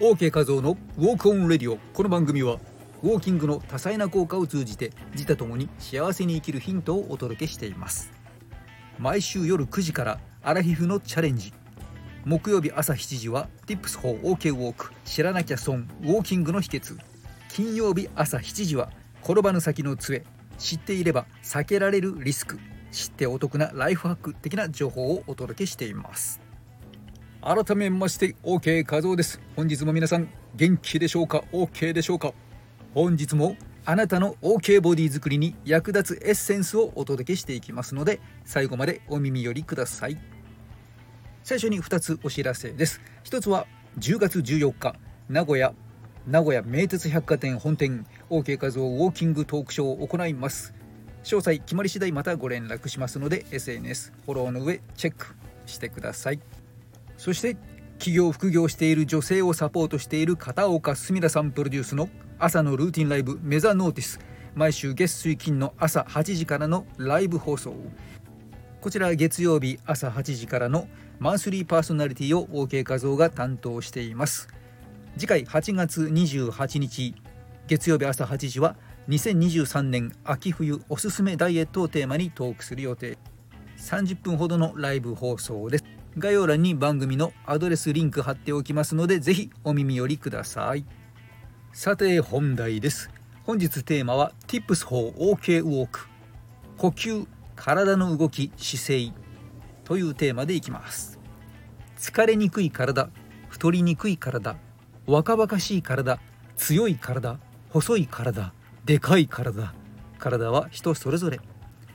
OK 画像のウォークオンレディオ。この番組はウォーキングの多彩な効果を通じて自他ともに幸せに生きるヒントをお届けしています。毎週夜9時からアラヒフのチャレンジ。木曜日朝7時は Tips for OK ウォーク。知らなきゃ損ウォーキングの秘訣。金曜日朝7時は転ばぬ先の杖。知っていれば避けられるリスク。知ってお得なライフハック的な情報をお届けしています。改めまして OK 画像です。本日も皆さん元気でしょうか？OK でしょうか？本日もあなたの OK ボディ作りに役立つエッセンスをお届けしていきますので最後までお耳寄りください。最初に2つお知らせです。1つは10月14日名古屋名古屋名鉄百貨店本店 OK 画像ウォーキングトークショーを行います。詳細決まり次第またご連絡しますので SNS フォローの上チェックしてください。そして企業副業している女性をサポートしている片岡すみらさんプロデュースの朝のルーティンライブメザノーティス。毎週月水金の朝8時からのライブ放送。こちら月曜日朝8時からのマンスリーパーソナリティを OK 画像が担当しています。次回8月28日月曜日朝8時は2023年秋冬おすすめダイエットをテーマにトークする予定。30分ほどのライブ放送です。概要欄に番組のアドレスリンク貼っておきますのでぜひお耳寄りください。さて本題です。本日テーマは Tips for OK Walk 呼吸体の動き姿勢というテーマでいきます。疲れにくい体太りにくい体若々しい体強い体細い体でかい体。体は人それぞれ。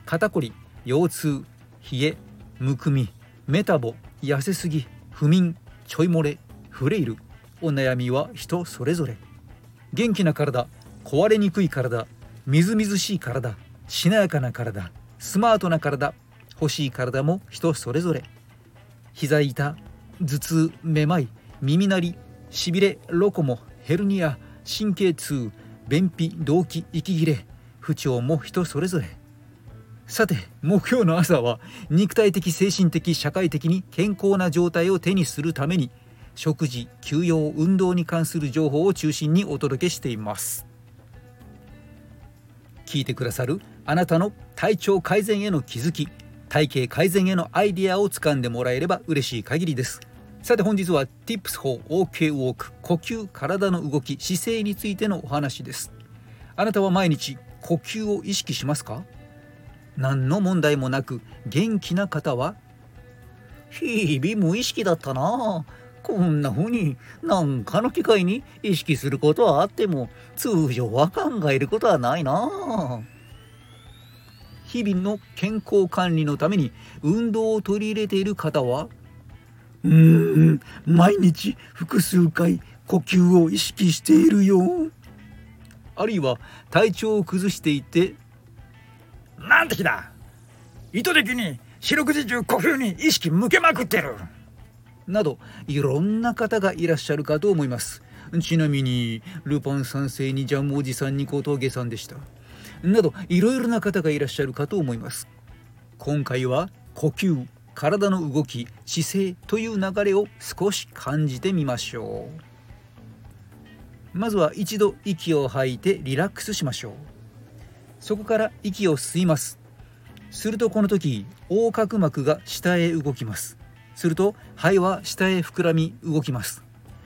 肩こり腰痛冷えむくみメタボ痩せすぎ不眠ちょい漏れフレイル。お悩みは人それぞれ。元気な体壊れにくい体みずみずしい体しなやかな体スマートな体欲しい体も人それぞれ。膝痛頭痛めまい耳鳴りしびれロコモヘルニア神経痛便秘動悸息切れ不調も人それぞれ。さて目標の朝は肉体的精神的社会的に健康な状態を手にするために食事休養運動に関する情報を中心にお届けしています。聞いてくださるあなたの体調改善への気づき体型改善へのアイディアをつかんでもらえれば嬉しい限りです。さて本日は Tips for OK Walk 呼吸体の動き姿勢についてのお話です。あなたは毎日呼吸を意識しますか？何の問題もなく元気な方は日々無意識だったな。こんな風に何かの機会に意識することはあっても通常は考えることはないな。日々の健康管理のために運動を取り入れている方はうーん毎日複数回呼吸を意識しているよ。あるいは体調を崩していてなんて日だ。意図的に四六時中呼吸に意識向けまくってる。などいろんな方がいらっしゃるかと思います。ちなみにルパン三世にジャムおじさんに小峠さんでした。などいろいろな方がいらっしゃるかと思います。今回は呼吸体の動き姿勢という流れを少し感じてみましょう。まずは一度息を吐いてリラックスしましょう。そこから息を吸います。するとこの時横隔膜が下へ動きます。すると肺は下へ膨らみ動きます。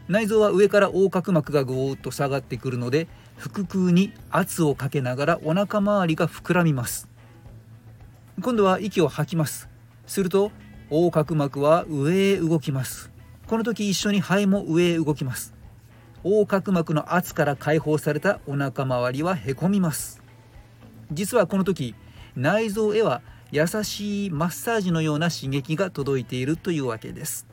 内臓は上から横隔膜がぐーっと下がってくるので腹腔に圧をかけながらお腹周りが膨らみます。今度は息を吐きます。すると横隔膜は上へ動きます。この時一緒に肺も上へ動きます。横隔膜の圧から解放されたお腹周りはへこみます。実はこの時内臓へは優しいマッサージのような刺激が届いているというわけです。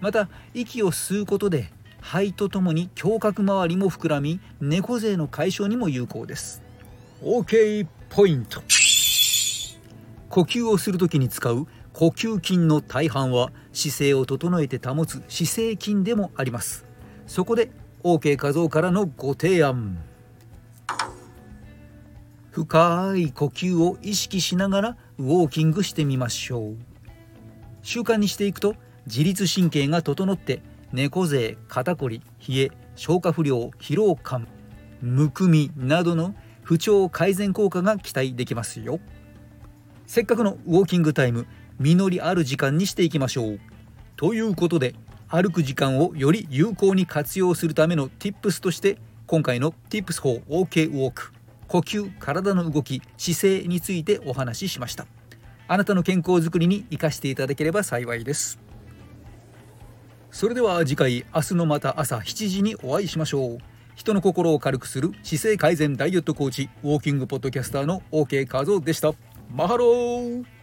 また息を吸うことで肺とともに胸郭周りも膨らみ猫背の解消にも有効です。OK ポイント。呼吸をする時に使う呼吸筋の大半は姿勢を整えて保つ姿勢筋でもあります。そこで OK 画像からのご提案深い呼吸を意識しながらウォーキングしてみましょう。習慣にしていくと自律神経が整って猫背肩こり冷え消化不良疲労感むくみなどの不調改善効果が期待できますよ。せっかくのウォーキングタイム実りある時間にしていきましょう。ということで歩く時間をより有効に活用するための Tips として今回の Tips for OK Walk 呼吸体の動き姿勢についてお話ししました。あなたの健康づくりに生かしていただければ幸いです。それでは次回明日のまた朝7時にお会いしましょう。人の心を軽くする姿勢改善ダイエットコーチウォーキングポッドキャスターの OK 和夫でした。マハロー。